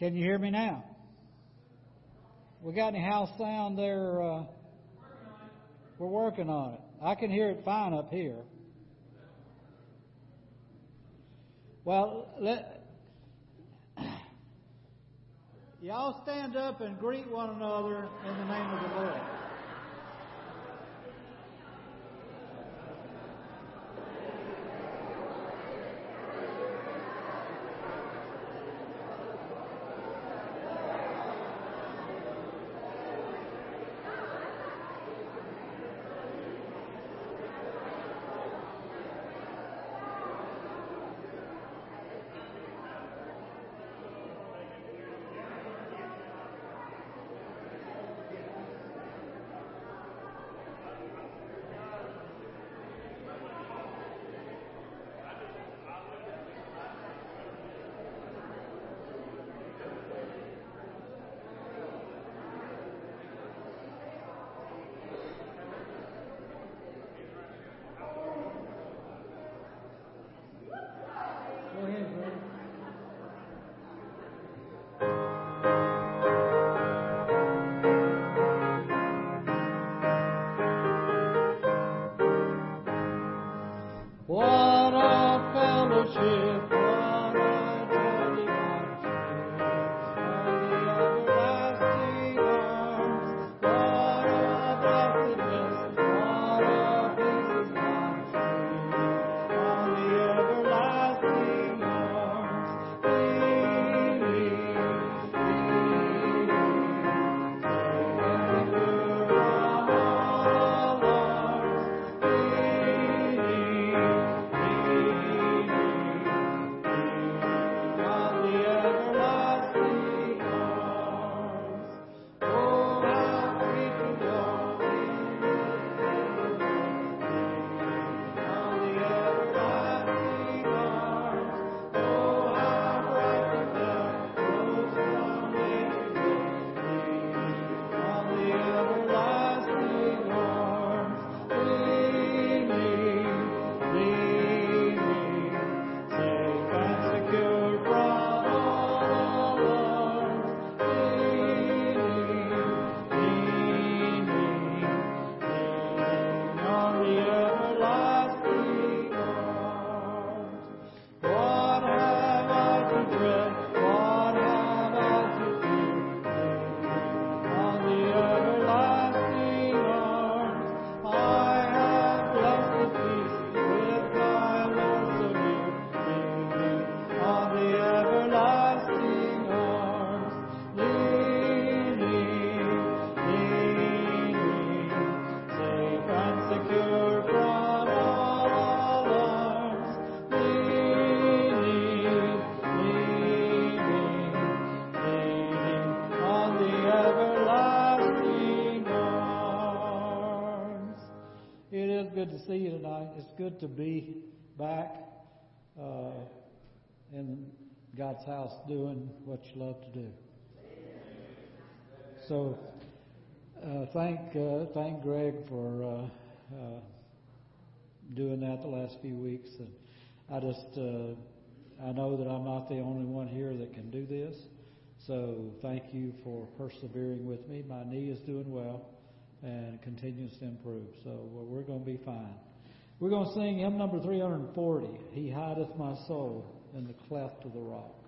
Can you hear me now? We got any house sound there? Uh, we're working on it. I can hear it fine up here. Well, let y'all stand up and greet one another in the name of the Lord. To be back uh, in God's house doing what you love to do. So, uh, thank uh, thank Greg for uh, uh, doing that the last few weeks, and I just uh, I know that I'm not the only one here that can do this. So thank you for persevering with me. My knee is doing well and continues to improve. So we're going to be fine. We're going to sing hymn number 340. He hideth my soul in the cleft of the rock.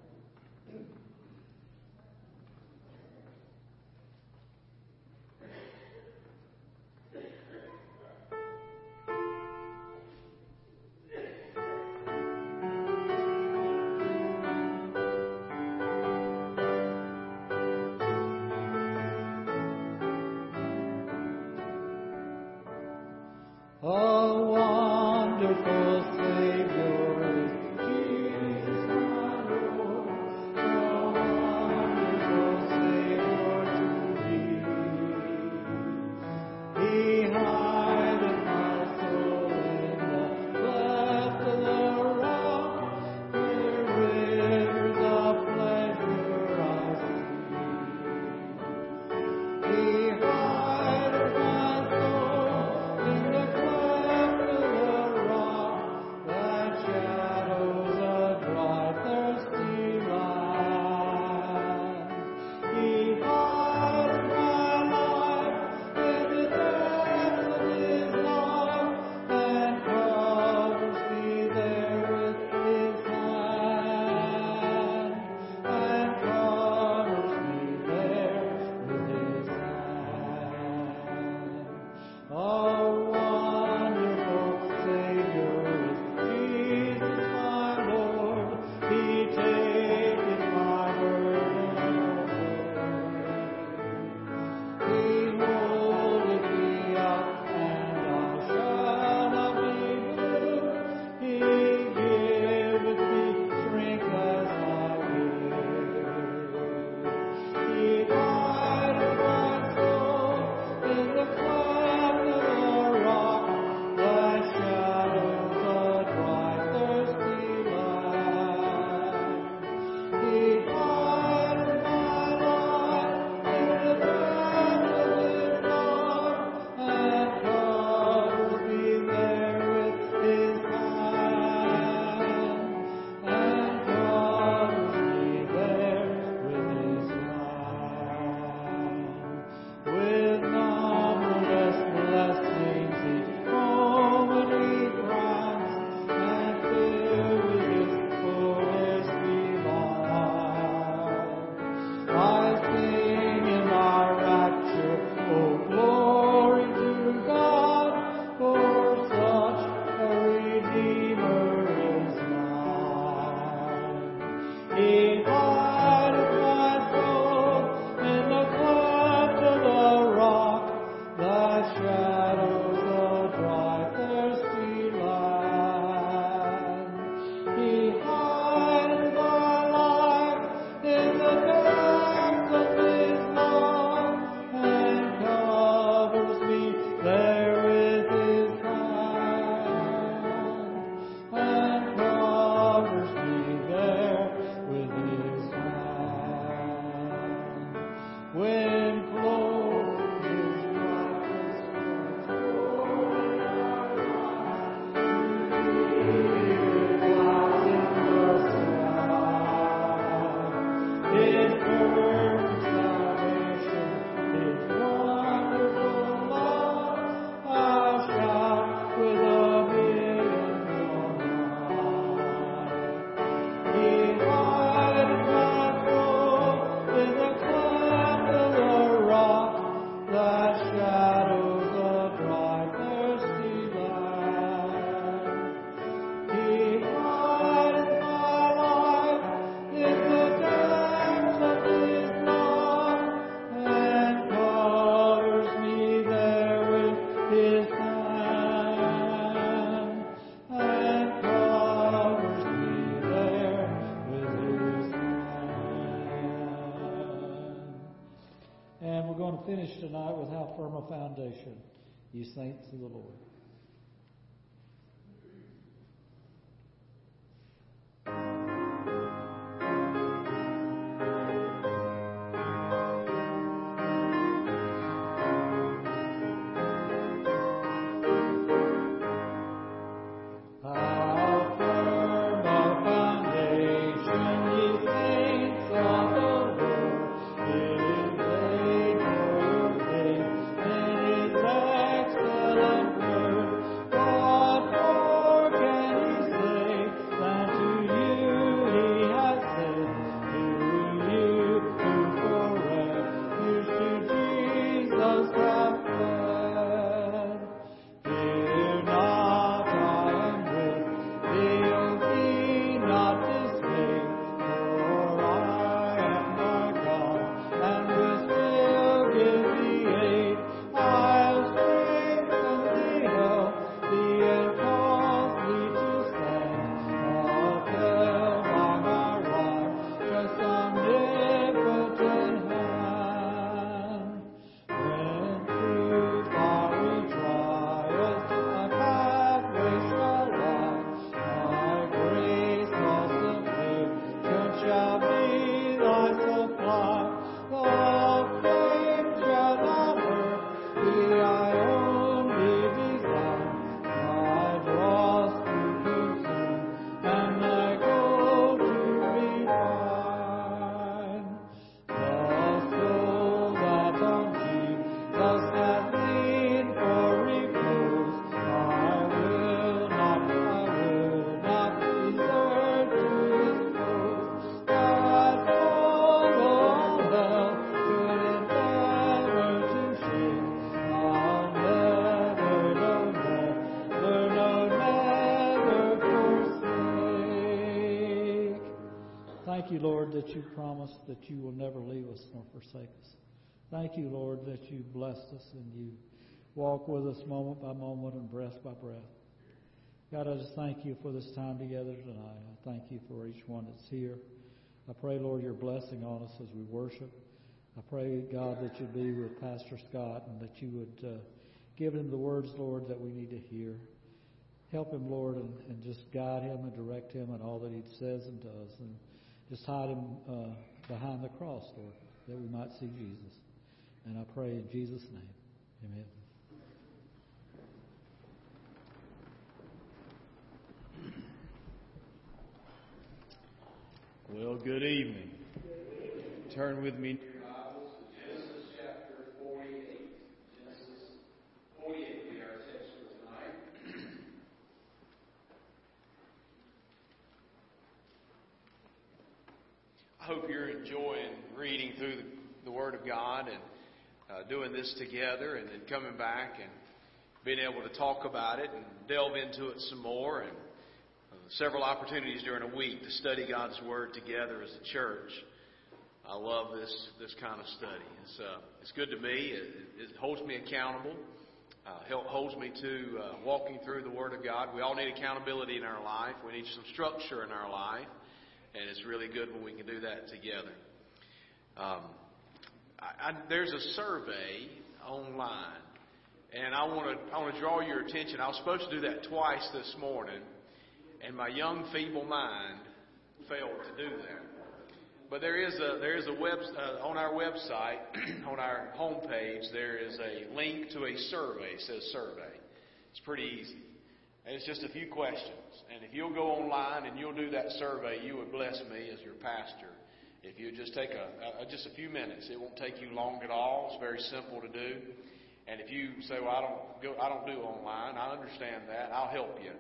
Finish tonight with how firm a foundation, you saints of the Lord. That you promised that you will never leave us nor forsake us. Thank you, Lord, that you blessed us and you walk with us moment by moment and breath by breath. God, I just thank you for this time together tonight. I thank you for each one that's here. I pray, Lord, your blessing on us as we worship. I pray, God, that you be with Pastor Scott and that you would uh, give him the words, Lord, that we need to hear. Help him, Lord, and, and just guide him and direct him in all that he says and does. And just hide him uh, behind the cross, Lord, that we might see Jesus. And I pray in Jesus' name. Amen. Well, good evening. Turn with me reading through the, the Word of God and uh, doing this together and then coming back and being able to talk about it and delve into it some more and uh, several opportunities during a week to study God's Word together as a church. I love this this kind of study. It's uh, it's good to me. It, it holds me accountable. Uh, holds me to uh, walking through the Word of God. We all need accountability in our life. We need some structure in our life, and it's really good when we can do that together. Um, I, I, there's a survey online, and I want to I want to draw your attention. I was supposed to do that twice this morning, and my young feeble mind failed to do that. But there is a there is a web uh, on our website on our homepage. There is a link to a survey. It says survey. It's pretty easy. And it's just a few questions. And if you'll go online and you'll do that survey, you would bless me as your pastor if you just take a, a, just a few minutes, it won't take you long at all. It's very simple to do. And if you say, "Well, I don't go, I don't do online," I understand that. I'll help you.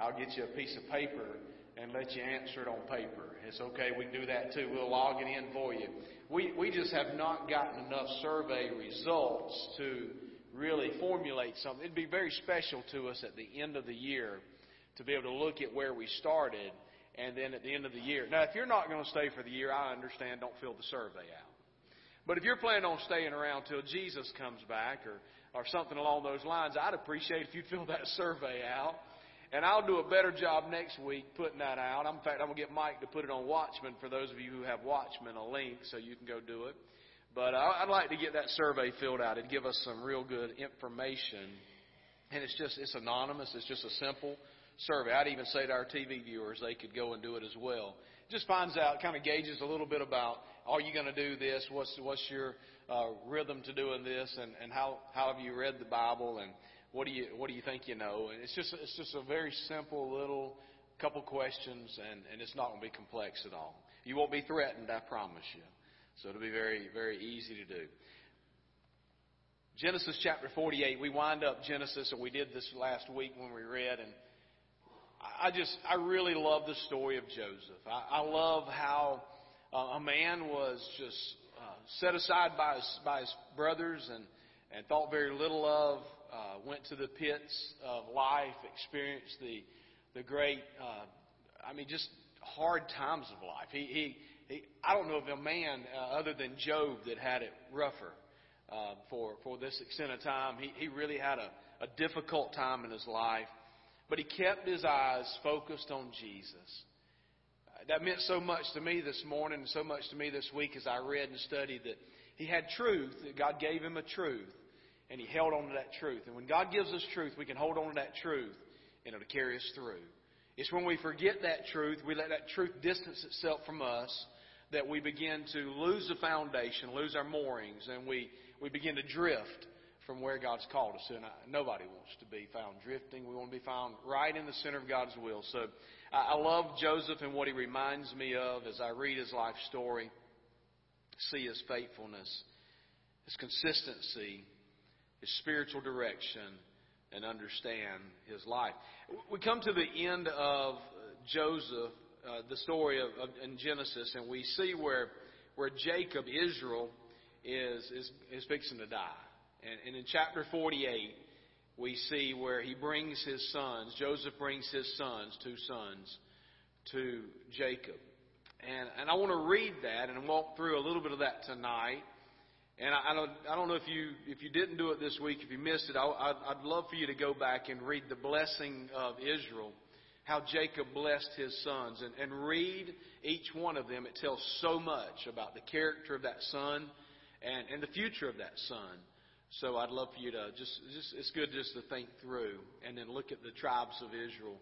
I'll get you a piece of paper and let you answer it on paper. It's okay. We can do that too. We'll log it in for you. We we just have not gotten enough survey results to really formulate something. It'd be very special to us at the end of the year to be able to look at where we started and then at the end of the year. Now, if you're not going to stay for the year, I understand. Don't fill the survey out. But if you're planning on staying around till Jesus comes back or, or something along those lines, I'd appreciate if you'd fill that survey out. And I'll do a better job next week putting that out. In fact, I'm going to get Mike to put it on Watchman for those of you who have Watchman, a link so you can go do it. But I'd like to get that survey filled out. It'd give us some real good information. And it's just, it's anonymous. It's just a simple survey. I'd even say to our TV viewers, they could go and do it as well. Just finds out, kind of gauges a little bit about, are you going to do this? What's, what's your uh, rhythm to doing this? And, and how, how have you read the Bible? And what do you, what do you think you know? And it's just, it's just a very simple little couple questions, and, and it's not going to be complex at all. You won't be threatened, I promise you. So it'll be very, very easy to do. Genesis chapter 48, we wind up Genesis, and we did this last week when we read, and I just, I really love the story of Joseph. I, I love how uh, a man was just uh, set aside by his, by his brothers and, and thought very little of, uh, went to the pits of life, experienced the, the great, uh, I mean, just hard times of life. He, he, he I don't know of a man uh, other than Job that had it rougher uh, for, for this extent of time. He, he really had a, a difficult time in his life, but he kept his eyes focused on Jesus. Uh, that meant so much to me this morning and so much to me this week as I read and studied that he had truth, that God gave him a truth, and he held on to that truth. And when God gives us truth, we can hold on to that truth, and it'll carry us through. It's when we forget that truth, we let that truth distance itself from us, that we begin to lose the foundation, lose our moorings, and we, we begin to drift from where God's called us. And I, nobody wants to be found drifting. We want to be found right in the center of God's will. So I, I love Joseph and what he reminds me of as I read his life story, see his faithfulness, his consistency, his spiritual direction, and understand his life. We come to the end of Joseph, uh, the story of, of, in Genesis, and we see where where Jacob, Israel, is is is fixing to die. And, and in chapter 48, we see where he brings his sons. Joseph brings his sons, two sons, to Jacob. And, and I want to read that and walk through a little bit of that tonight. And I, I don't, I don't know if you, if you didn't do it this week, if you missed it, I, I'd, I'd love for you to go back and read the blessing of Israel, how Jacob blessed his sons, and, and read each one of them. It tells so much about the character of that son and, and the future of that son. So I'd love for you to just, just, it's good just to think through and then look at the tribes of Israel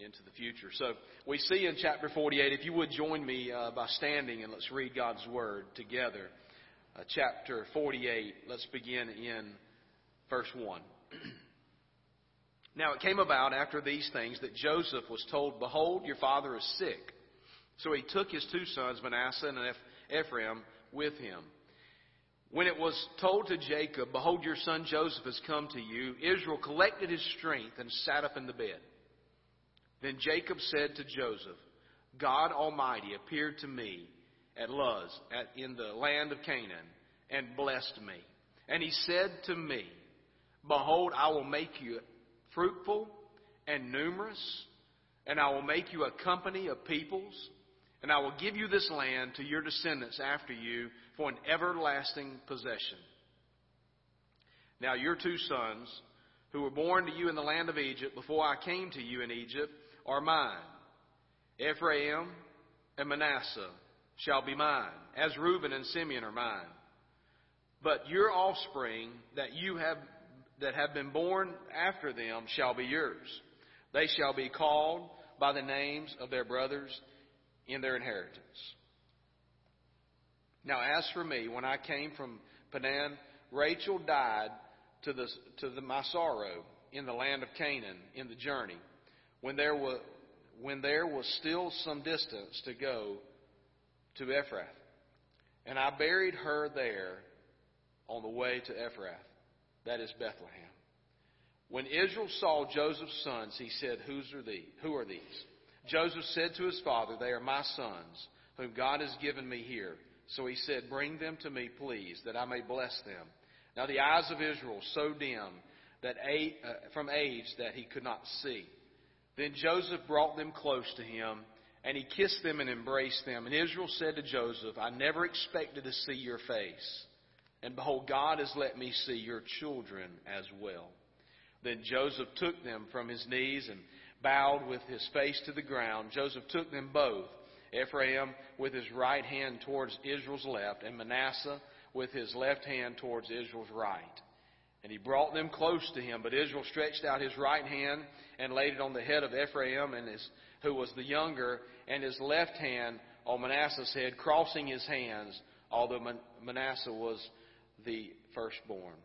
into the future. So we see in chapter 48, if you would join me uh, by standing and let's read God's Word together uh, chapter 48. Let's begin in verse 1. now it came about after these things that Joseph was told, Behold, your father is sick. So he took his two sons, Manasseh and Ephraim, with him. When it was told to Jacob, Behold, your son Joseph has come to you, Israel collected his strength and sat up in the bed. Then Jacob said to Joseph, God Almighty appeared to me at Luz, at, in the land of Canaan, and blessed me. And he said to me, Behold, I will make you fruitful and numerous, and I will make you a company of peoples, and I will give you this land to your descendants after you for an everlasting possession. Now, your two sons, who were born to you in the land of Egypt before I came to you in Egypt, are mine. Ephraim and Manasseh shall be mine, as Reuben and Simeon are mine. But your offspring that you have that have been born after them shall be yours. They shall be called by the names of their brothers in their inheritance. Now, as for me, when I came from Padan, Rachel died to the to the, my sorrow in the land of Canaan in the journey, when there was when there was still some distance to go to Ephrath. And I buried her there on the way to Ephrath, that is Bethlehem. When Israel saw Joseph's sons, he said? Who are these? Joseph said to his father, They are my sons, whom God has given me here. So he said, Bring them to me, please, that I may bless them. Now the eyes of Israel so dim that uh, from age that he could not see. Then Joseph brought them close to him and he kissed them and embraced them. And Israel said to Joseph, I never expected to see your face. And behold, God has let me see your children as well. Then Joseph took them from his knees and bowed with his face to the ground. Joseph took them both, Ephraim with his right hand towards Israel's left, and Manasseh with his left hand towards Israel's right. And he brought them close to him, but Israel stretched out his right hand and laid it on the head of Ephraim, and his, who was the younger, and his left hand on Manasseh's head, crossing his hands, although Manasseh was the firstborn.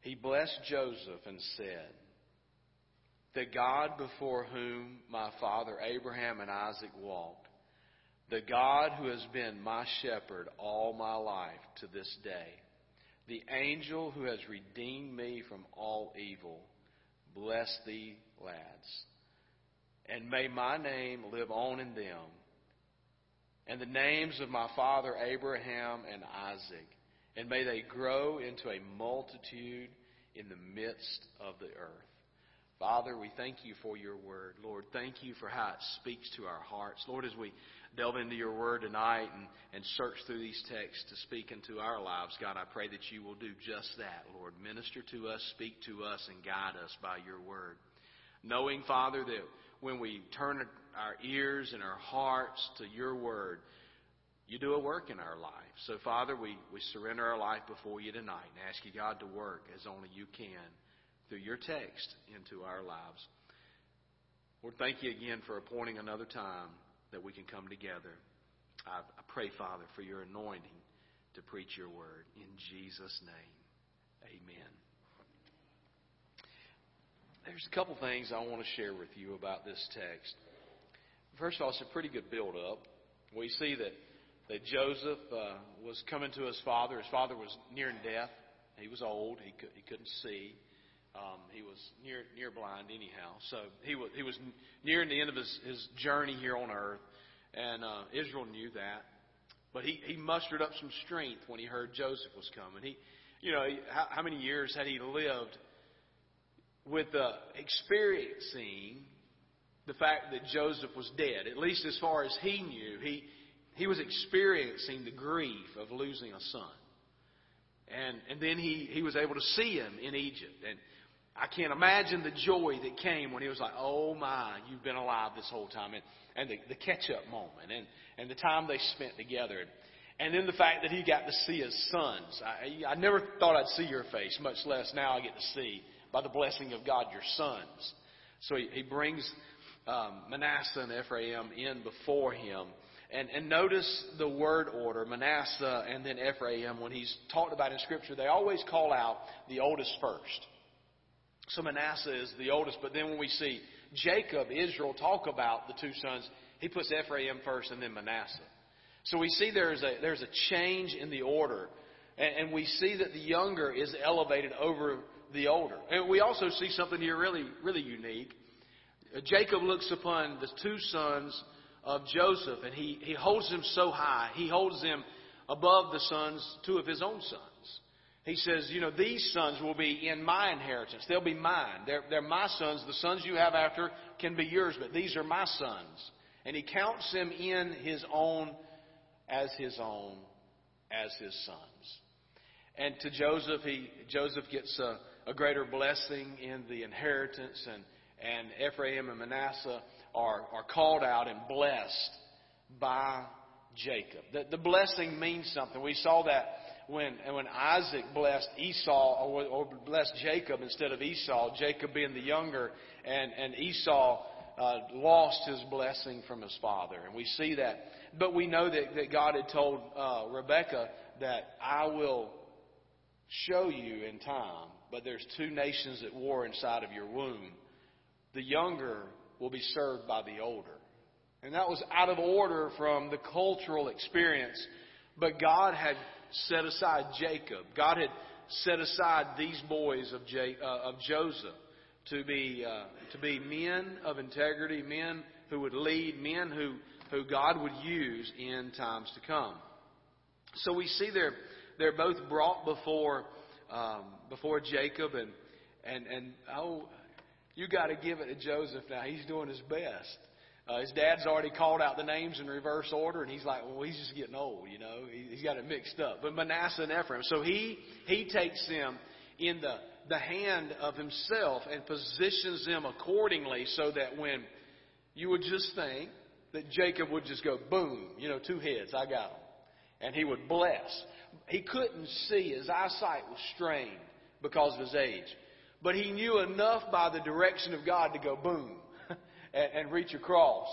He blessed Joseph and said, The God before whom my father Abraham and Isaac walked, the God who has been my shepherd all my life to this day, the angel who has redeemed me from all evil, bless thee, lads. And may my name live on in them, and the names of my father Abraham and Isaac, and may they grow into a multitude in the midst of the earth. Father, we thank you for your word. Lord, thank you for how it speaks to our hearts. Lord, as we delve into your word tonight and, and search through these texts to speak into our lives. God, I pray that you will do just that, Lord. Minister to us, speak to us, and guide us by your word. Knowing, Father, that when we turn our ears and our hearts to your word, you do a work in our life. So, Father, we, we surrender our life before you tonight and ask you, God, to work as only you can through your text into our lives. Lord, thank you again for appointing another time that we can come together. I, I pray, Father, for your anointing to preach your word. In Jesus' name, amen. There's a couple things I want to share with you about this text. First of all, it's a pretty good build up. We see that, that Joseph uh, was coming to his father. His father was nearing death. He was old. He, could, he couldn't see. Um, he was near near blind anyhow, so he was he was nearing the end of his his journey here on earth, and uh, Israel knew that. But he he mustered up some strength when he heard Joseph was coming. He, you know, how, how many years had he lived with uh, experiencing the fact that Joseph was dead? At least as far as he knew, he he was experiencing the grief of losing a son. And, and then he, he was able to see him in Egypt. And I can't imagine the joy that came when he was like, oh my, you've been alive this whole time. And, and the, the catch up moment and, and the time they spent together. And, then the fact that he got to see his sons. I, I never thought I'd see your face, much less now I get to see, by the blessing of God, your sons. So he, he brings um, Manasseh and Ephraim in before him. And, and notice the word order, Manasseh and then Ephraim, when he's talked about in Scripture, they always call out the oldest first. So Manasseh is the oldest, but then when we see Jacob, Israel, talk about the two sons, he puts Ephraim first and then Manasseh. So we see there's a, there's a change in the order, and, and we see that the younger is elevated over the older. And we also see something here really, really unique. Jacob looks upon the two sons of Joseph, and he, he holds them so high. He holds them above the sons, two of his own sons. He says, you know, these sons will be in my inheritance. They'll be mine. They're, they're my sons. The sons you have after can be yours, but these are my sons. And he counts them in his own as his own, as his sons. And to Joseph, he, Joseph gets a, a greater blessing in the inheritance, and, and Ephraim and Manasseh are, are called out and blessed by Jacob. The, the blessing means something. We saw that when, when Isaac blessed Esau or, or blessed Jacob instead of Esau, Jacob being the younger, and, and Esau uh, lost his blessing from his father. And we see that. But we know that, that God had told uh, Rebekah that I will show you in time, but there's two nations at war inside of your womb. The younger will be served by the older. And that was out of order from the cultural experience. But God had set aside Jacob. God had set aside these boys of, J, uh, of Joseph to be, uh, to be men of integrity, men who would lead, men who, who God would use in times to come. So we see they're, they're both brought before, um, before Jacob, and, and, and oh, you got to give it to Joseph now. He's doing his best. Uh, his dad's already called out the names in reverse order, and he's like, well, he's just getting old, you know. He, he's got it mixed up. But Manasseh and Ephraim. So he, he takes them in the, the hand of himself and positions them accordingly so that when you would just think that Jacob would just go, boom, you know, two heads, I got them. and he would bless. He couldn't see. His eyesight was strained because of his age. But he knew enough by the direction of God to go boom and, and reach across.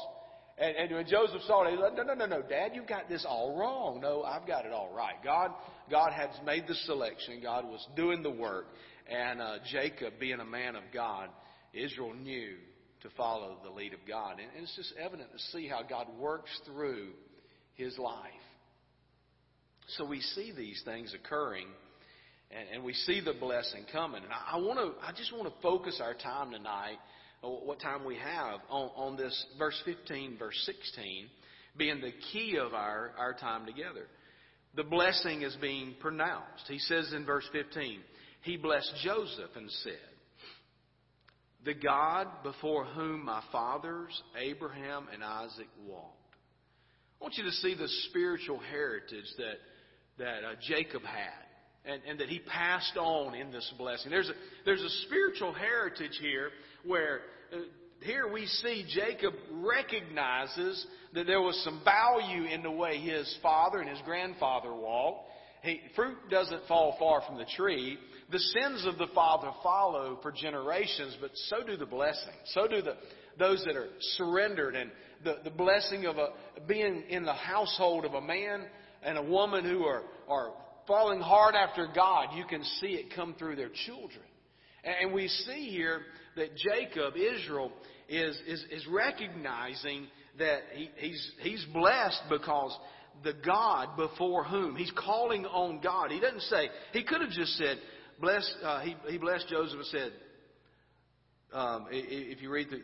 And, and when Joseph saw it, he said, No, no, no, no, Dad, you've got this all wrong. No, I've got it all right. God, God has made the selection. God was doing the work. And uh, Jacob, being a man of God, Israel knew to follow the lead of God. And, and it's just evident to see how God works through his life. So we see these things occurring, and, and we see the blessing coming. And I, I want to, I just want to focus our time tonight, what time we have, on, on this verse 15, verse 16, being the key of our, our time together. The blessing is being pronounced. He says in verse 15, He blessed Joseph and said, The God before whom my fathers, Abraham and Isaac, walked. I want you to see the spiritual heritage that that uh, Jacob had and, and that he passed on in this blessing. There's a, there's a spiritual heritage here where uh, here we see Jacob recognizes that there was some value in the way his father and his grandfather walked. He, fruit doesn't fall far from the tree. The sins of the father follow for generations, but so do the blessings. So do the, those that are surrendered and the, the blessing of a, being in the household of a man and a woman who are, are falling hard after God, you can see it come through their children. And we see here that Jacob, Israel, is, is, is recognizing that he, he's, he's blessed because the God before whom he's calling on God. He doesn't say, he could have just said, bless, uh, he, he blessed Joseph and said, um, if you read the,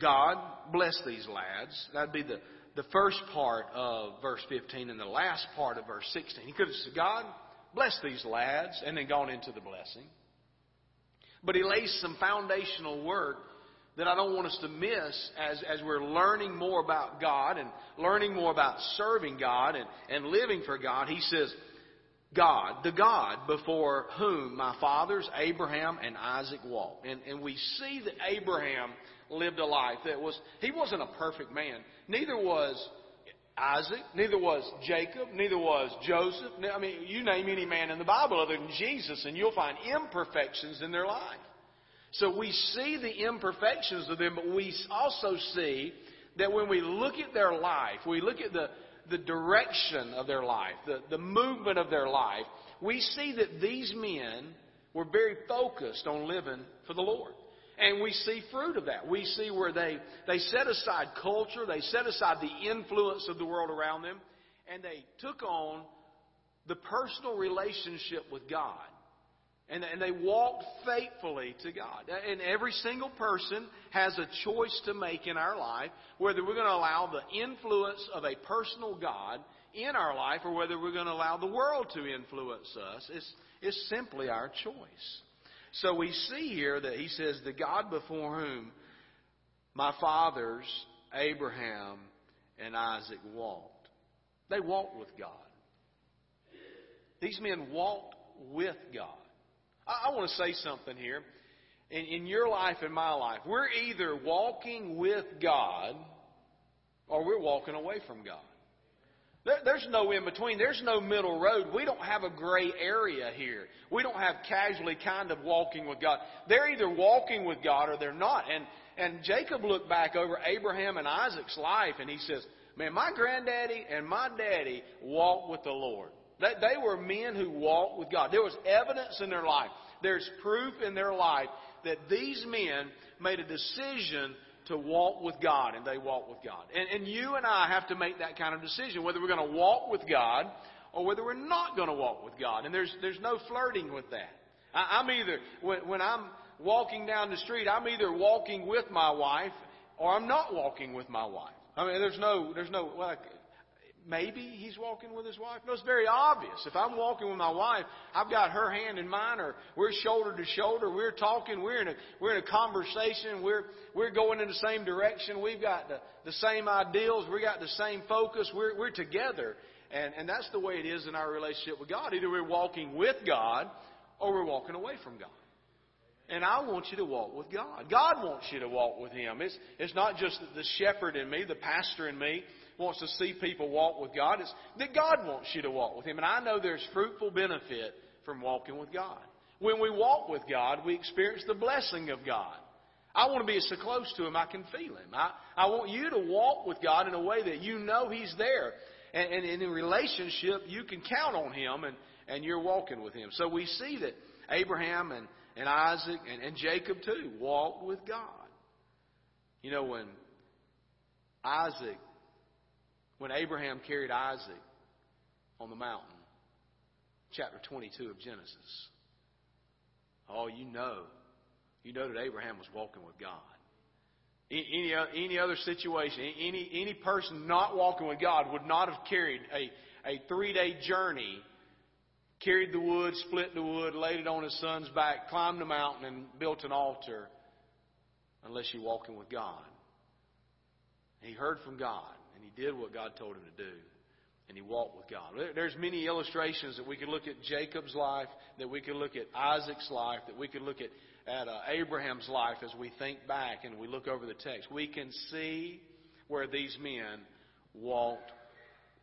God bless these lads. That'd be the, the first part of verse 15 and the last part of verse 16. He could have said, God, bless these lads, and then gone into the blessing. But he lays some foundational work that I don't want us to miss as, as we're learning more about God and learning more about serving God and, and living for God. He says, God, the God before whom my fathers, Abraham and Isaac walked. And, and we see that Abraham lived a life that was, he wasn't a perfect man. Neither was Isaac, neither was Jacob, neither was Joseph. I mean, you name any man in the Bible other than Jesus, and you'll find imperfections in their life. So we see the imperfections of them, but we also see that when we look at their life, we look at the, the direction of their life, the, the movement of their life, we see that these men were very focused on living for the Lord. And we see fruit of that. We see where they, they set aside culture, they set aside the influence of the world around them, and they took on the personal relationship with God. And, and they walked faithfully to God. And every single person has a choice to make in our life whether we're going to allow the influence of a personal God in our life or whether we're going to allow the world to influence us. It's, it's simply our choice. So we see here that he says, The God before whom my fathers, Abraham and Isaac, walked. They walked with God. These men walked with God. I, I want to say something here. In, in your life and my life, we're either walking with God or we're walking away from God. There, there's no in between. There's no middle road. We don't have a gray area here. We don't have casually kind of walking with God. They're either walking with God or they're not. And, and Jacob looked back over Abraham and Isaac's life and he says, Man, my granddaddy and my daddy walked with the Lord. They, they were men who walked with God. There was evidence in their life. There's proof in their life that these men made a decision to walk with God, and they walk with God. And, and you and I have to make that kind of decision whether we're going to walk with God or whether we're not going to walk with God. And there's, there's no flirting with that. I, I'm either, when, when I'm walking down the street, I'm either walking with my wife or I'm not walking with my wife. I mean, there's no, there's no, well, maybe he's walking with his wife. No, it's very obvious. If I'm walking with my wife, I've got her hand in mine, or we're shoulder to shoulder. We're talking. We're in a we're in a conversation. We're we're going in the same direction. We've got the, the same ideals. We got the same focus. We're we're together, and and that's the way it is in our relationship with God. Either we're walking with God, or we're walking away from God. And I want you to walk with God. God wants you to walk with Him. It's, it's not just the shepherd in me, the pastor in me wants to see people walk with God. It's that God wants you to walk with Him. And I know there's fruitful benefit from walking with God. When we walk with God, we experience the blessing of God. I want to be so close to Him I can feel Him. I, I want you to walk with God in a way that you know He's there. And, and, in relationship, you can count on Him and, and you're walking with Him. So we see that Abraham and, and Isaac and, and Jacob too walked with God. You know, when Isaac, when Abraham carried Isaac on the mountain, chapter 22 of Genesis, oh, you know, you know that Abraham was walking with God. Any, uh, any other situation, any, any person not walking with God would not have carried a, a three day journey, carried the wood, split the wood, laid it on his son's back, climbed the mountain, and built an altar unless you're walking with God. he heard from God, and he did what God told him to do and he walked with God. There's many illustrations that we could look at Jacob's life, that we could look at Isaac's life, that we could look at, at uh, Abraham's life as we think back and we look over the text. We can see where these men walked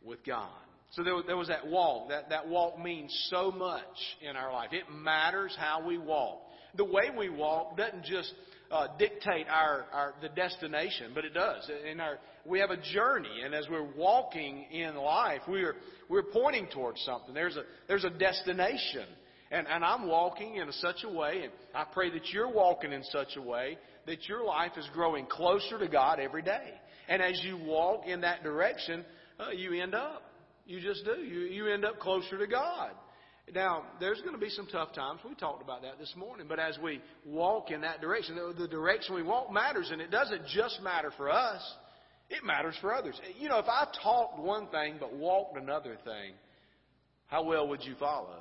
with God. So there, there was that walk. That, that walk means so much in our life. It matters how we walk. The way we walk doesn't just uh, dictate our, our the destination, but it does. In our we have a journey, and as we're walking in life, we're we're pointing towards something. There's a there's a destination, and and I'm walking in such a way, and I pray that you're walking in such a way that your life is growing closer to God every day. And as you walk in that direction, uh, you end up. You just do. You you end up closer to God. Now, there's going to be some tough times. We talked about that this morning. But as we walk in that direction, the direction we walk matters, and it doesn't just matter for us, it matters for others. You know, if I talked one thing but walked another thing, how well would you follow?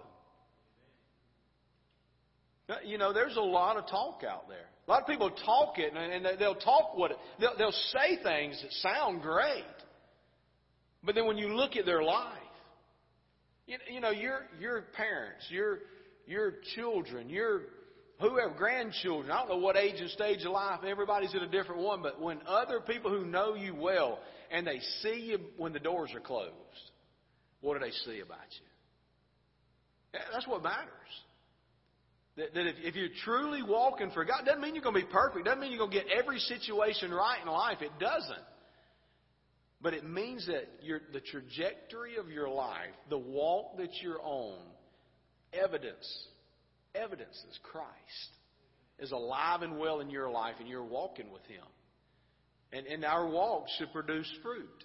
Uh, you know, there's a lot of talk out there. A lot of people talk it, and they'll talk what it, they'll, they'll say things that sound great. But then when you look at their life, you, you know, your your parents, your your children, your whoever, grandchildren, I don't know what age and stage of life, everybody's in a different one, but when other people who know you well and they see you when the doors are closed, what do they see about you? That's what matters. That, that if, if you're truly walking for God, doesn't mean you're going to be perfect. Doesn't mean you're going to get every situation right in life. It doesn't. But it means that your, the trajectory of your life, the walk that you're on, evidence, evidences Christ is alive and well in your life and you're walking with Him. And, and our walk should produce fruit.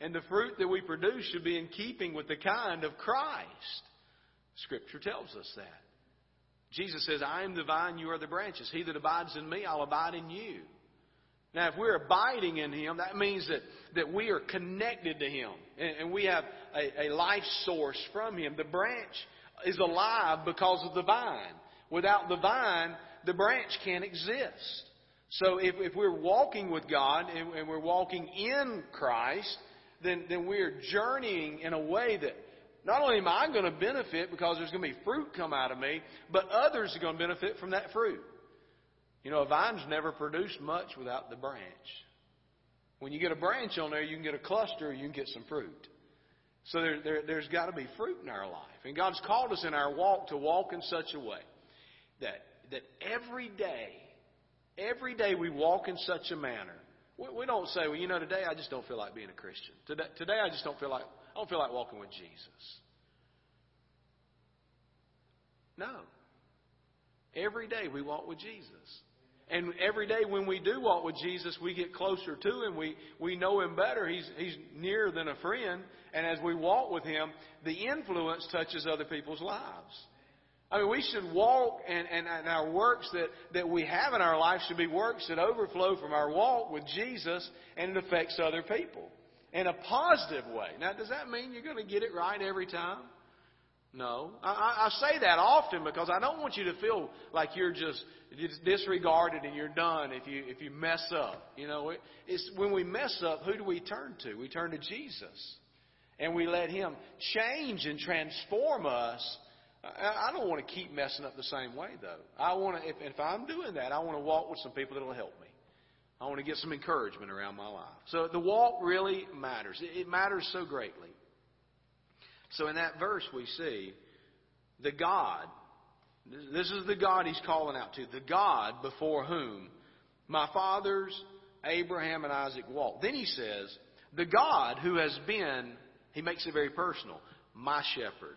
And the fruit that we produce should be in keeping with the kind of Christ. Scripture tells us that. Jesus says, I am the vine, you are the branches. He that abides in me, I'll abide in you. Now, if we're abiding in Him, that means that, that we are connected to Him and, and we have a, a life source from Him. The branch is alive because of the vine. Without the vine, the branch can't exist. So if, if we're walking with God and, and we're walking in Christ, then, then we're journeying in a way that not only am I going to benefit because there's going to be fruit come out of me, but others are going to benefit from that fruit. You know, a vine's never produced much without the branch. When you get a branch on there, you can get a cluster, you can get some fruit. So there, there, there's got to be fruit in our life. And God's called us in our walk to walk in such a way that, that every day, every day we walk in such a manner. We, we don't say, well, you know, today I just don't feel like being a Christian. Today, today I just don't feel like, I don't feel like walking with Jesus. No. Every day we walk with Jesus. And every day when we do walk with Jesus, we get closer to Him. We, we know Him better. He's, he's nearer than a friend. And as we walk with Him, the influence touches other people's lives. I mean, we should walk, and, and, and our works that, that we have in our life should be works that overflow from our walk with Jesus, and it affects other people in a positive way. Now, does that mean you're going to get it right every time? No. I, I say that often because I don't want you to feel like you're just disregarded and you're done if you if you mess up. You know, it's when we mess up, who do we turn to? We turn to Jesus, and we let Him change and transform us I don't want to keep messing up the same way, though. I want to, if, if I'm doing that, I want to walk with some people that will help me. I want to get some encouragement around my life. So the walk really matters. It matters so greatly. So in that verse, we see the God. This is the God he's calling out to. The God before whom my fathers, Abraham and Isaac, walked. Then he says, the God who has been, he makes it very personal, my shepherd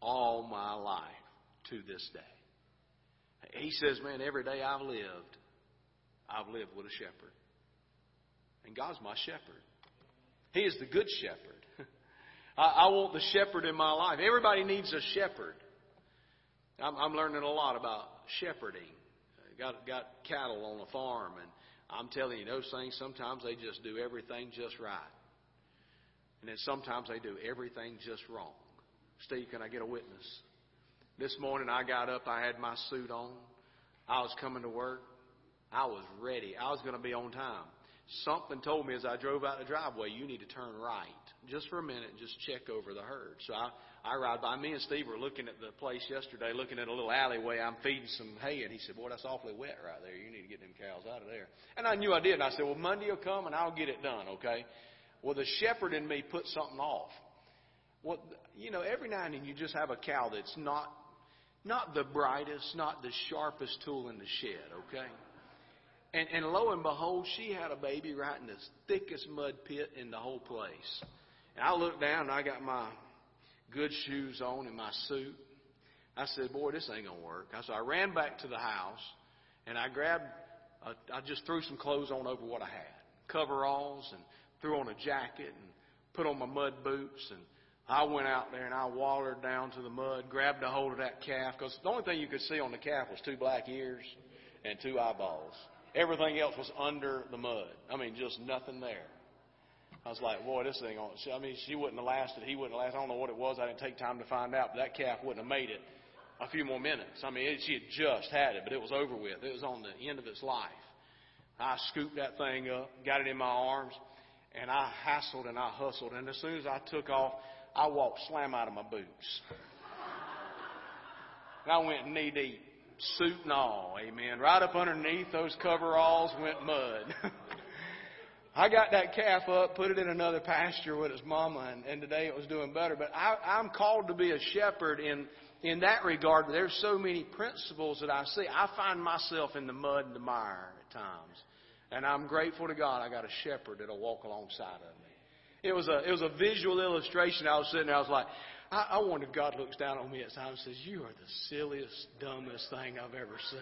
all my life to this day. He says, man, every day I've lived, I've lived with a shepherd. And God's my shepherd. He is the good shepherd. I, I want the shepherd in my life. Everybody needs a shepherd. I'm, I'm learning a lot about shepherding. Got got cattle on a farm, and I'm telling you, those things sometimes they just do everything just right, and then sometimes they do everything just wrong. Steve, can I get a witness? This morning I got up, I had my suit on, I was coming to work, I was ready, I was going to be on time. Something told me as I drove out the driveway, you need to turn right just for a minute and just check over the herd. So I, I ride by. Me and Steve were looking at the place yesterday, looking at a little alleyway. I'm feeding some hay, and he said, Boy, that's awfully wet right there. You need to get them cows out of there. And I knew I did. And I said, Well, Monday will come, and I'll get it done, okay? Well, the shepherd in me put something off. Well, you know, every now and then you just have a cow that's not not the brightest, not the sharpest tool in the shed, okay? And, and lo and behold, she had a baby right in the thickest mud pit in the whole place. And I looked down and I got my good shoes on and my suit. I said, boy, this ain't going to work. So I ran back to the house and I grabbed, a, I just threw some clothes on over what I had. Coveralls and threw on a jacket and put on my mud boots and I went out there and I wallered down to the mud, grabbed a hold of that calf because the only thing you could see on the calf was two black ears and two eyeballs. Everything else was under the mud. I mean, just nothing there. I was like, boy, this thing. I mean, she wouldn't have lasted. He wouldn't have lasted. I don't know what it was. I didn't take time to find out. But that calf wouldn't have made it a few more minutes. I mean, it, she had just had it, but it was over with. It was on the end of its life. I scooped that thing up, got it in my arms, and I hassled and I hustled. And as soon as I took off, I walked slam out of my boots. And I went knee deep suit and all, amen. Right up underneath those coveralls went mud. I got that calf up, put it in another pasture with its mama, and, and today it was doing better. But I, I'm called to be a shepherd in in that regard. There's so many principles that I see. I find myself in the mud and the mire at times, and I'm grateful to God. I got a shepherd that'll walk alongside of me. It was a it was a visual illustration. I was sitting there. I was like, I, I wonder if God looks down on me at times and says, You are the silliest, dumbest thing I've ever seen.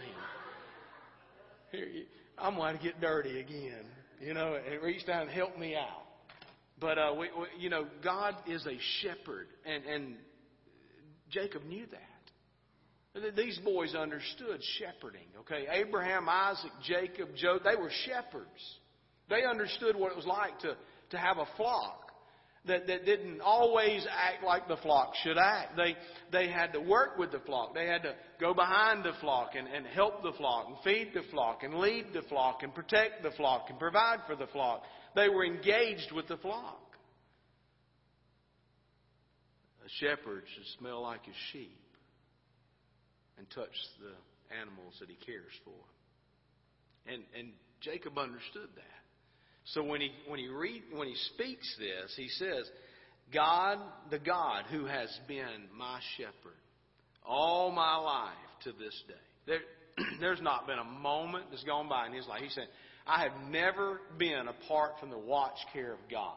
Here, I'm going to get dirty again, you know, and reach down and help me out. But, uh, we, we, you know, God is a shepherd, and, and Jacob knew that. These boys understood shepherding, okay? Abraham, Isaac, Jacob, Job, they were shepherds. They understood what it was like to, to have a flock that, that didn't always act like the flock should act. They, they had to work with the flock. They had to go behind the flock and, and help the flock and feed the flock and lead the flock and protect the flock and provide for the flock. They were engaged with the flock. A shepherd should smell like his sheep and touch the animals that he cares for. And, and Jacob understood that. So when he when he read when he speaks this, he says, God, the God who has been my shepherd all my life to this day. There, there's not been a moment that's gone by in his life. He said, I have never been apart from the watch care of God.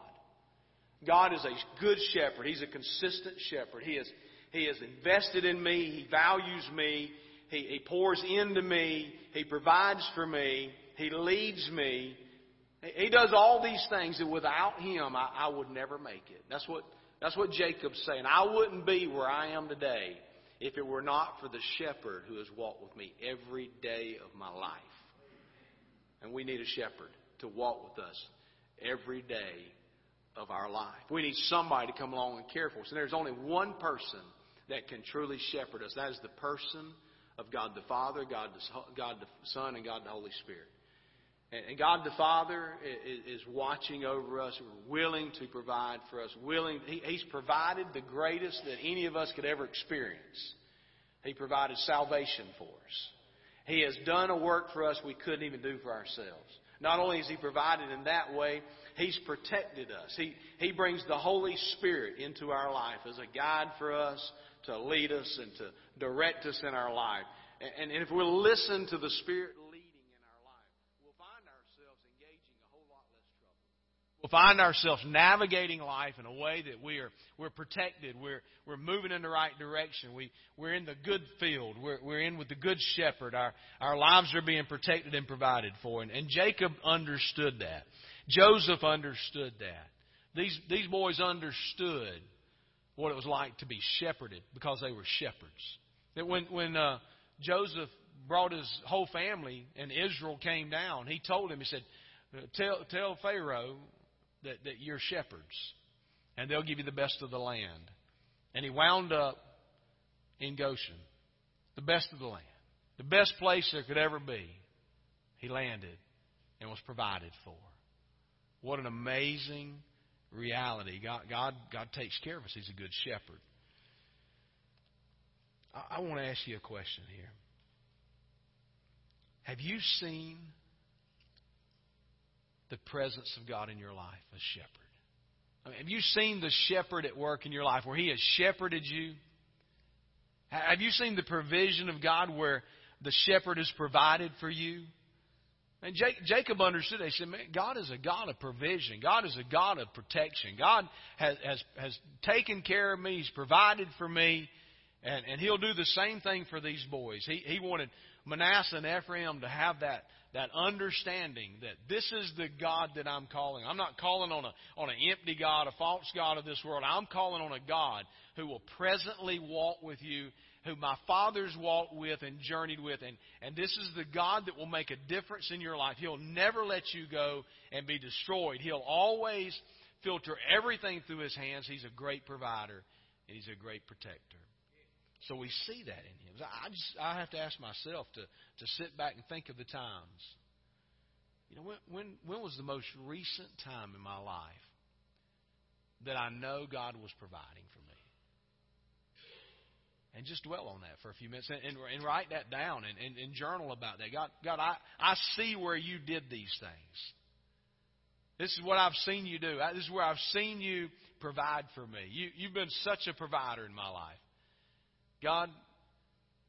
God is a good shepherd. He's a consistent shepherd. He is he has invested in me. He values me. He, he pours into me. He provides for me. He leads me. He does all these things that without him I, I would never make it. That's what that's what Jacob's saying. I wouldn't be where I am today if it were not for the shepherd who has walked with me every day of my life. And we need a shepherd to walk with us every day of our life. We need somebody to come along and care for us. And there's only one person that can truly shepherd us. That is the person of God the Father, God the, God the Son, and God the Holy Spirit. And God the Father is watching over us, willing to provide for us, willing. He's provided the greatest that any of us could ever experience. He provided salvation for us. He has done a work for us we couldn't even do for ourselves. Not only has He provided in that way, He's protected us. He, he brings the Holy Spirit into our life as a guide for us to lead us and to direct us in our life. And, and if we'll listen to the Spirit We'll find ourselves navigating life in a way that we are we're protected. We're we're moving in the right direction. We we're in the good field. We're we're in with the good shepherd. Our our lives are being protected and provided for. And, and Jacob understood that. Joseph understood that. These these boys understood what it was like to be shepherded because they were shepherds. That when when uh, Joseph brought his whole family and Israel came down, he told him, he said, Tell, tell Pharaoh that, that you're shepherds, and they'll give you the best of the land. And he wound up in Goshen, the best of the land, the best place there could ever be. He landed and was provided for. What an amazing reality. God, God, God takes care of us. He's a good shepherd. I, I want to ask you a question here. Have you seen the presence of God in your life, a shepherd. I mean, have you seen the shepherd at work in your life where he has shepherded you? Have you seen the provision of God where the shepherd has provided for you? And Jacob understood. He said, "Man, God is a God of provision. God is a God of protection. God has has, has taken care of me. He's provided for me, and and He'll do the same thing for these boys. He He wanted Manasseh and Ephraim to have that that understanding that this is the God that I'm calling. I'm not calling on a on an empty God, a false God of this world. I'm calling on a God who will presently walk with you, who my fathers walked with and journeyed with, and, and this is the God that will make a difference in your life. He'll never let you go and be destroyed. He'll always filter everything through his hands. He's a great provider and he's a great protector. So we see that in him. I just I have to ask myself to to sit back and think of the times. You know, when when when was the most recent time in my life that I know God was providing for me? And just dwell on that for a few minutes and, and, and write that down and, and, and journal about that. God, God, I, I see where you did these things. This is what I've seen you do. This is where I've seen you provide for me. You, you've been such a provider in my life. God,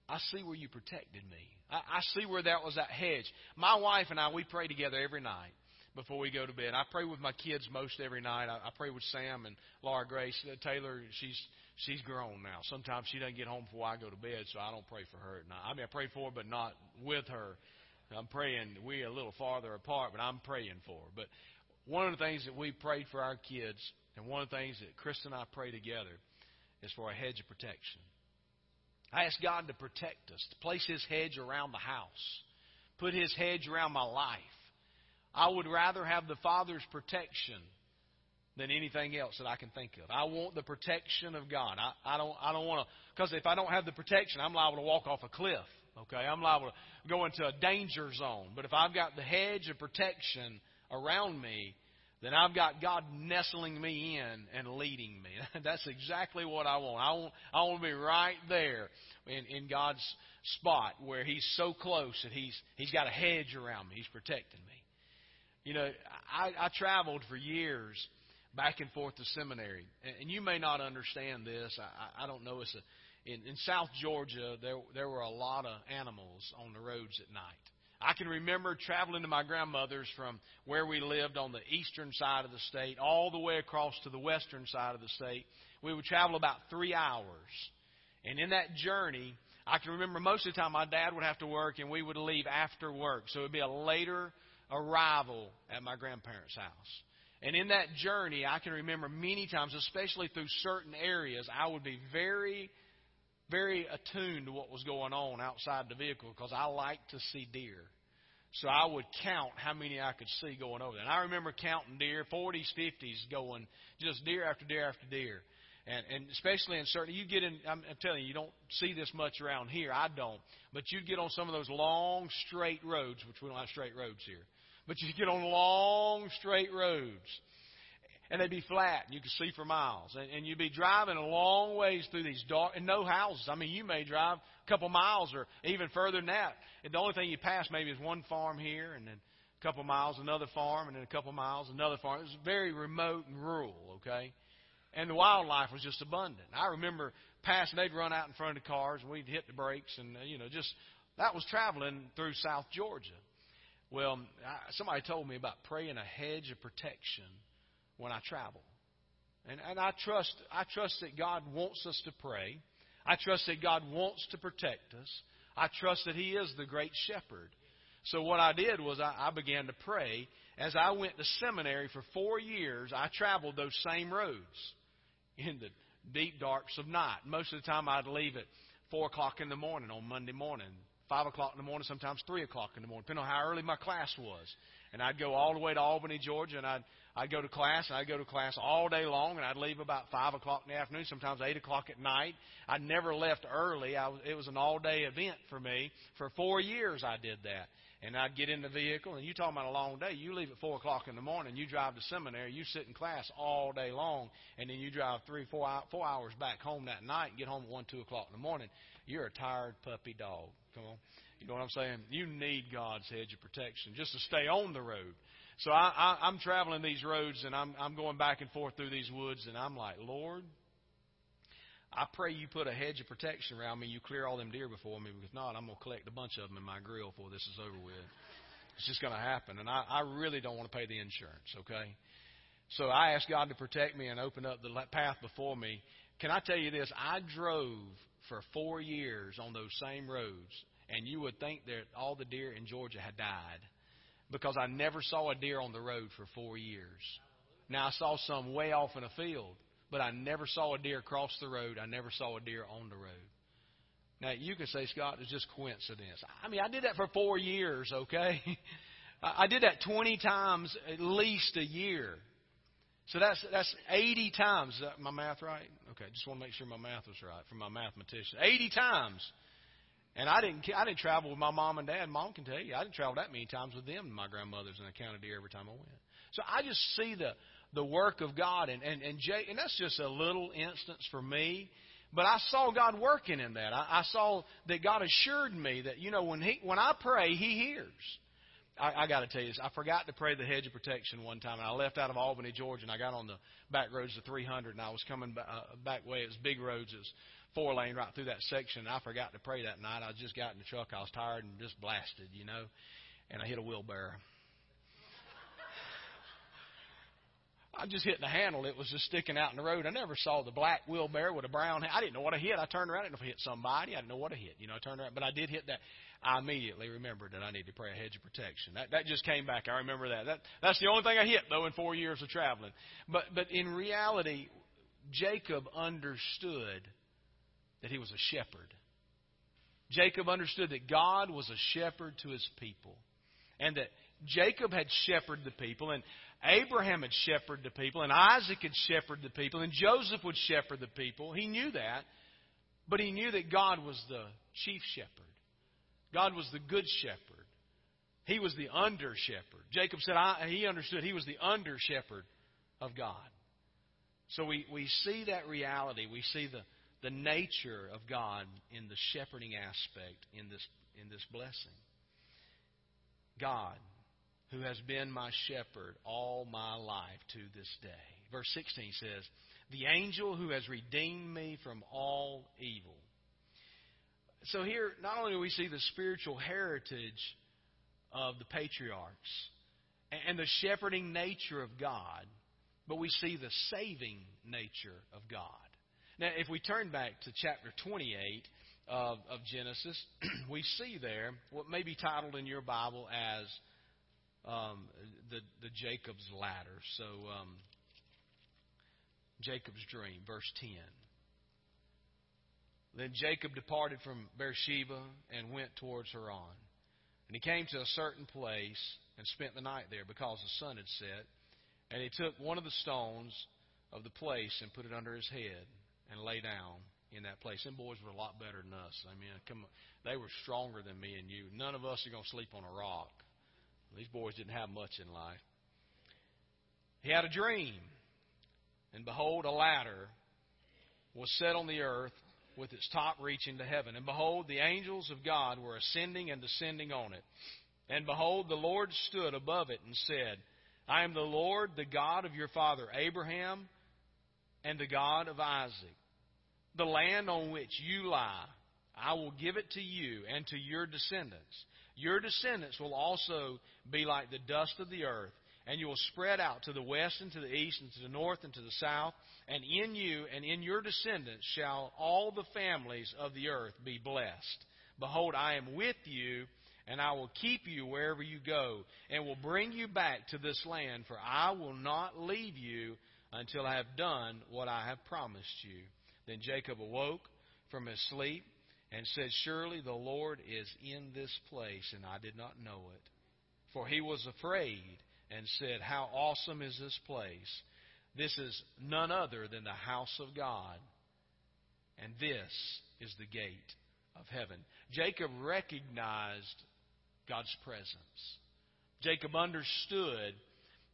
I see where you protected me. I, I see where that was that hedge. My wife and I, we pray together every night before we go to bed. I pray with my kids most every night. I, I pray with Sam and Laura Grace. Uh, Taylor, she's she's grown now. Sometimes she doesn't get home before I go to bed, so I don't pray for her night. I mean, I pray for her, but not with her. I'm praying. We're a little farther apart, but I'm praying for her. But one of the things that we prayed for our kids, and one of the things that Chris and I pray together, is for a hedge of protection. I ask God to protect us, to place His hedge around the house, put His hedge around my life. I would rather have the Father's protection than anything else that I can think of. I want the protection of God. I, I don't. I don't want to. Because if I don't have the protection, I'm liable to walk off a cliff. Okay, I'm liable to go into a danger zone. But if I've got the hedge of protection around me, then I've got God nestling me in and leading me. That's exactly what I want. I want I want to be right there in, in God's spot where He's so close that He's He's got a hedge around me. He's protecting me. You know, I, I traveled for years back and forth to seminary, and you may not understand this. I, I don't know. It's a, in, in South Georgia, there there were a lot of animals on the roads at night. I can remember traveling to my grandmother's from where we lived on the eastern side of the state all the way across to the western side of the state. We would travel about three hours. And in that journey, I can remember most of the time my dad would have to work and we would leave after work. So it would be a later arrival at my grandparents' house. And in that journey, I can remember many times, especially through certain areas, I would be very very attuned to what was going on outside the vehicle because I like to see deer. So I would count how many I could see going over there. And I remember counting deer, 40s, 50s, going just deer after deer after deer. And, and especially in certain, you get in, I'm, I'm telling you, you don't see this much around here. I don't. But you'd get on some of those long, straight roads, which we don't have straight roads here. But you get on long, straight roads. And they'd be flat, and you could see for miles. And, and you'd be driving a long ways through these dark, and no houses. I mean, you may drive a couple miles or even further than that. And the only thing you pass maybe is one farm here, and then a couple miles another farm, and then a couple miles another farm. It was very remote and rural, okay? And the wildlife was just abundant. I remember passing, they'd run out in front of the cars, and we'd hit the brakes, and, uh, you know, just that was traveling through South Georgia. Well, somebody told me about praying a hedge of protection when I travel. And, and I trust I trust that God wants us to pray. I trust that God wants to protect us. I trust that He is the great shepherd. So what I did was I, I began to pray. As I went to seminary for four years, I traveled those same roads in the deep darks of night. Most of the time I'd leave at four o'clock in the morning on Monday morning, five o'clock in the morning, sometimes three o'clock in the morning, depending on how early my class was. And I'd go all the way to Albany, Georgia, and I'd I'd go to class, and I'd go to class all day long, and I'd leave about 5 o'clock in the afternoon, sometimes 8 o'clock at night. I never left early. I it was an all-day event for me. For four years, I did that. And I'd get in the vehicle, and you talking about a long day. You leave at 4 o'clock in the morning, you drive to seminary, you sit in class all day long, and then you drive three, four, four hours back home that night and get home at 1, 2 o'clock in the morning. You're a tired puppy dog. Come on. You know what I'm saying? You need God's hedge of protection just to stay on the road. So I, I, I'm traveling these roads and I'm, I'm going back and forth through these woods, and I'm like, Lord, I pray you put a hedge of protection around me. You clear all them deer before me, because not, I'm going to collect a bunch of them in my grill before this is over with. It's just going to happen, and I, I really don't want to pay the insurance. Okay, so I asked God to protect me and open up the path before me. Can I tell you this? I drove for four years on those same roads, and you would think that all the deer in Georgia had died because I never saw a deer on the road for four years. Now, I saw some way off in a field, but I never saw a deer cross the road. I never saw a deer on the road. Now, you can say, Scott, it's just coincidence. I mean, I did that for four years, okay? I did that 20 times at least a year. So that's that's 80 times. Is that my math right? Okay, just want to make sure my math was right from my mathematician. 80 times and I didn't I didn't travel with my mom and dad. Mom can tell you I didn't travel that many times with them my grandmothers and I counted deer every time I went. So I just see the the work of God and and and Jay and that's just a little instance for me. But I saw God working in that. I, I saw that God assured me that you know when he when I pray He hears. I, I got to tell you this. I forgot to pray the hedge of protection one time, and I left out of Albany, Georgia, and I got on the back roads to 300, and I was coming back, uh, back way. It was big roads. It was four lane right through that section. And I forgot to pray that night. I just got in the truck. I was tired and just blasted, you know, and I hit a wheelbarrow. I just hit the handle. It was just sticking out in the road. I never saw the black wheelbarrow with a brown. I didn't know what I hit. I turned around. I didn't know if I hit somebody. I didn't know what I hit. You know, I turned around, but I did hit that. I immediately remembered that I needed to pray a hedge of protection. That that just came back. I remember that. That that's the only thing I hit though in four years of traveling. But but in reality, Jacob understood that he was a shepherd. Jacob understood that God was a shepherd to his people. And that Jacob had shepherded the people, and Abraham had shepherded the people, and Isaac had shepherded the people, and Joseph would shepherd the people. He knew that. But he knew that God was the chief shepherd. God was the good shepherd. He was the under shepherd. Jacob said he understood he was the under shepherd of God. So we, we see that reality. We see the, the nature of God in the shepherding aspect in this, in this blessing. God, who has been my shepherd all my life to this day. Verse 16 says, The angel who has redeemed me from all evil. So here, not only do we see the spiritual heritage of the patriarchs and the shepherding nature of God, but we see the saving nature of God. Now, if we turn back to chapter 28 of, of Genesis, we see there what may be titled in your Bible as um, the, the Jacob's ladder. So, um, Jacob's dream, verse 10. Then Jacob departed from Beersheba and went towards Haran. And he came to a certain place and spent the night there because the sun had set. And he took one of the stones of the place and put it under his head and lay down in that place. Them boys were a lot better than us. I mean, come on. they were stronger than me and you. None of us are going to sleep on a rock. These boys didn't have much in life. He had a dream, and behold, a ladder was set on the earth with its top reaching to heaven. And behold, the angels of God were ascending and descending on it. And behold, the Lord stood above it and said, I am the Lord, the God of your father Abraham, and the God of Isaac. The land on which you lie, I will give it to you and to your descendants. Your descendants will also be like the dust of the earth, and you will spread out to the west and to the east and to the north and to the south. And in you and in your descendants shall all the families of the earth be blessed. Behold, I am with you, and I will keep you wherever you go, and will bring you back to this land, for I will not leave you until I have done what I have promised you. Then Jacob awoke from his sleep and said, Surely the Lord is in this place, and I did not know it. For he was afraid and said, How awesome is this place! This is none other than the house of God, and this is the gate of heaven. Jacob recognized God's presence. Jacob understood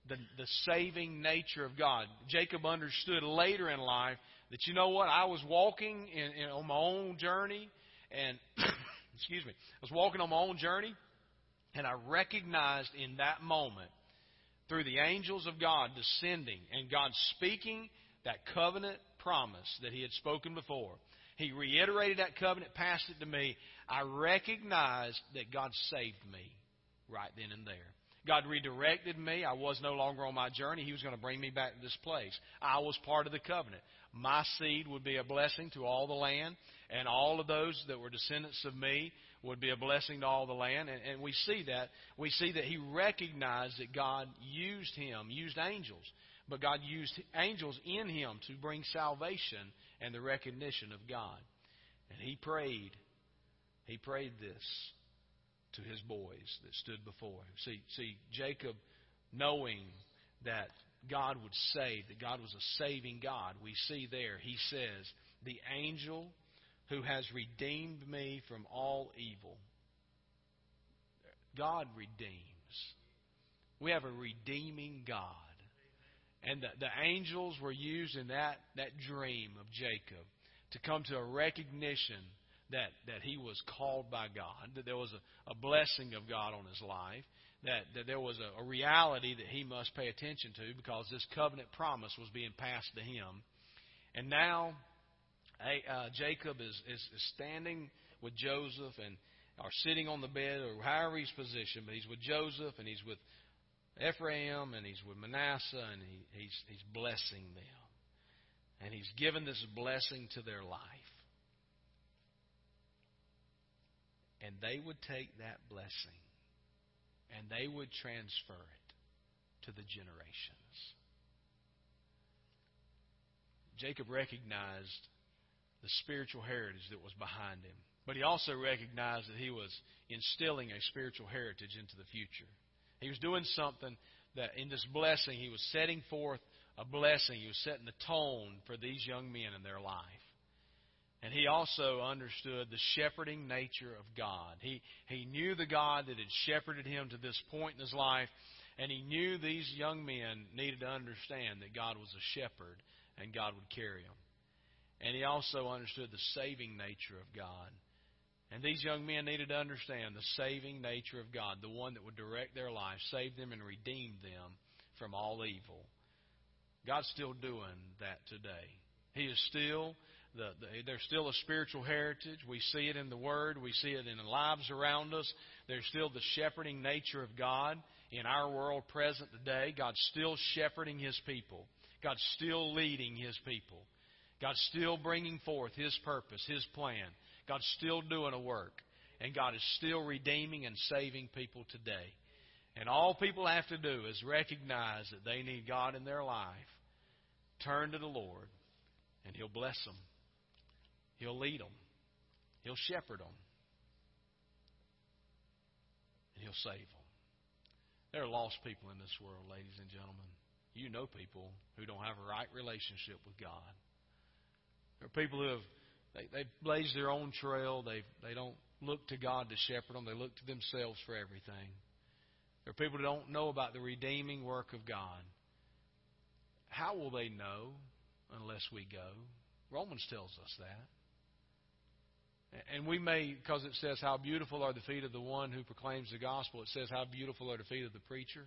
the, the saving nature of God. Jacob understood later in life that, you know what, I was walking in, in, on my own journey, and, excuse me, I was walking on my own journey, and I recognized in that moment through the angels of God descending and God speaking that covenant promise that He had spoken before. He reiterated that covenant, passed it to me. I recognized that God saved me right then and there. God redirected me. I was no longer on my journey. He was going to bring me back to this place. I was part of the covenant. My seed would be a blessing to all the land, and all of those that were descendants of me would be a blessing to all the land. And, and we see that. We see that he recognized that God used him, used angels. But God used angels in him to bring salvation and the recognition of God. And he prayed. He prayed this to his boys that stood before him. See, see, Jacob, knowing that God would save, that God was a saving God, we see there, he says, the angel who has redeemed me from all evil. God redeems. We have a redeeming God. And the, the angels were used in that, that dream of Jacob to come to a recognition that, that he was called by God, that there was a, a blessing of God on his life, that, that there was a, a reality that he must pay attention to because this covenant promise was being passed to him. And now uh, Jacob is, is, is standing with Joseph and are sitting on the bed or however he's positioned, but he's with Joseph and he's with Ephraim and he's with Manasseh and he, he's, he's blessing them. And he's given this blessing to their life. And they would take that blessing and they would transfer it to the generations. Jacob recognized the spiritual heritage that was behind him. But he also recognized that he was instilling a spiritual heritage into the future. He was doing something that in this blessing, he was setting forth a blessing. He was setting the tone for these young men in their life. And he also understood the shepherding nature of God. He, he knew the God that had shepherded him to this point in his life, and he knew these young men needed to understand that God was a shepherd and God would carry them. And he also understood the saving nature of God. And these young men needed to understand the saving nature of God, the one that would direct their life, save them, and redeem them from all evil. God's still doing that today. He is still the, the, there's still a spiritual heritage. We see it in the Word. We see it in the lives around us. There's still the shepherding nature of God in our world present today. God's still shepherding His people. God's still leading His people. God's still bringing forth His purpose, His plan. God's still doing a work. And God is still redeeming and saving people today. And all people have to do is recognize that they need God in their life, turn to the Lord, and He'll bless them. He'll lead them. He'll shepherd them. And He'll save them. There are lost people in this world, ladies and gentlemen. You know people who don't have a right relationship with God. There are people who have they, they blaze their own trail. They they don't look to God to shepherd them. They look to themselves for everything. There are people who don't know about the redeeming work of God. How will they know unless we go? Romans tells us that. And we may, because it says, How beautiful are the feet of the one who proclaims the gospel, it says, How beautiful are the feet of the preacher.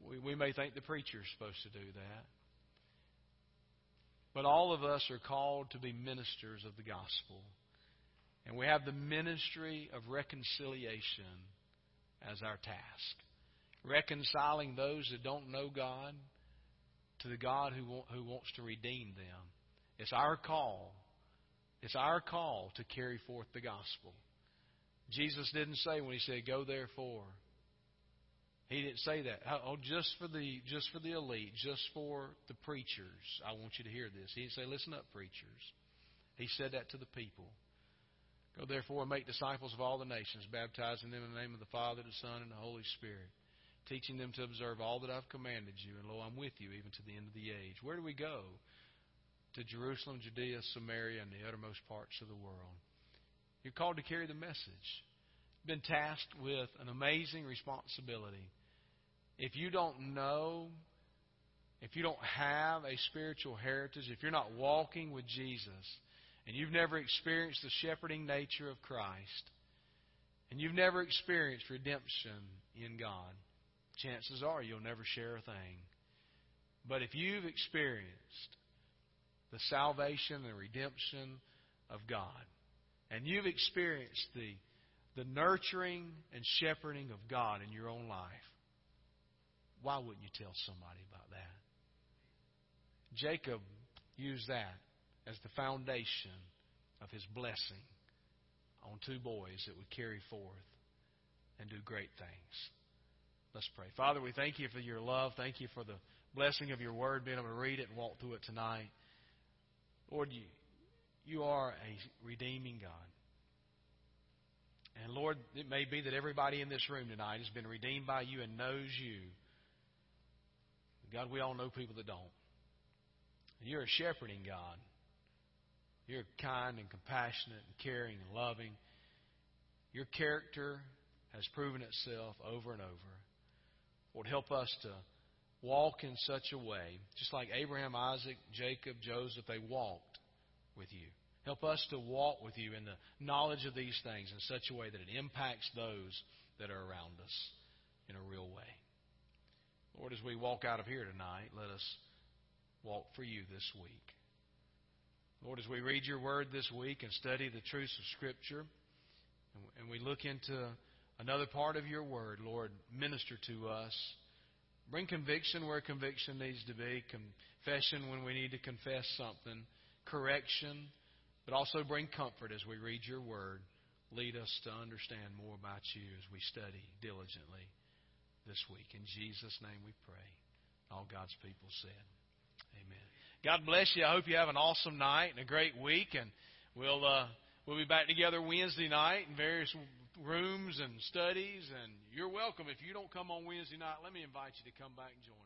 We, we may think the preacher is supposed to do that. But all of us are called to be ministers of the gospel. And we have the ministry of reconciliation as our task. Reconciling those that don't know God to the God who, who wants to redeem them. It's our call it's our call to carry forth the gospel. Jesus didn't say when he said, "Go therefore." He didn't say that. Oh, oh, just for the just for the elite, just for the preachers. I want you to hear this. He didn't say, "Listen up, preachers." He said that to the people. Go therefore and make disciples of all the nations, baptizing them in the name of the Father, the Son, and the Holy Spirit, teaching them to observe all that I've commanded you. And lo, I'm with you even to the end of the age. Where do we go? To Jerusalem, Judea, Samaria, and the uttermost parts of the world. You're called to carry the message. Been tasked with an amazing responsibility. If you don't know, if you don't have a spiritual heritage, if you're not walking with Jesus, and you've never experienced the shepherding nature of Christ, and you've never experienced redemption in God, chances are you'll never share a thing. But if you've experienced the salvation and redemption of God. And you've experienced the, the nurturing and shepherding of God in your own life. Why wouldn't you tell somebody about that? Jacob used that as the foundation of his blessing on two boys that would carry forth and do great things. Let's pray. Father, we thank you for your love. Thank you for the blessing of your word, being able to read it and walk through it tonight. Lord, you, you are a redeeming God. And Lord, it may be that everybody in this room tonight has been redeemed by you and knows you. God, we all know people that don't. You're a shepherding God. You're kind and compassionate and caring and loving. Your character has proven itself over and over. Lord, help us to walk in such a way, just like Abraham, Isaac, Jacob, Joseph, they walked with you. Help us to walk with you in the knowledge of these things in such a way that it impacts those that are around us in a real way. Lord, as we walk out of here tonight, let us walk for you this week. Lord, as we read your word this week and study the truths of Scripture, and we look into another part of your word, Lord, minister to us Bring conviction where conviction needs to be, confession when we need to confess something, correction, but also bring comfort as we read your word. Lead us to understand more about you as we study diligently this week. In Jesus' name we pray. All God's people said, Amen. God bless you. I hope you have an awesome night and a great week, and we'll uh, we'll be back together Wednesday night in various rooms and studies, and you're welcome. If you don't come on Wednesday night, let me invite you to come back and join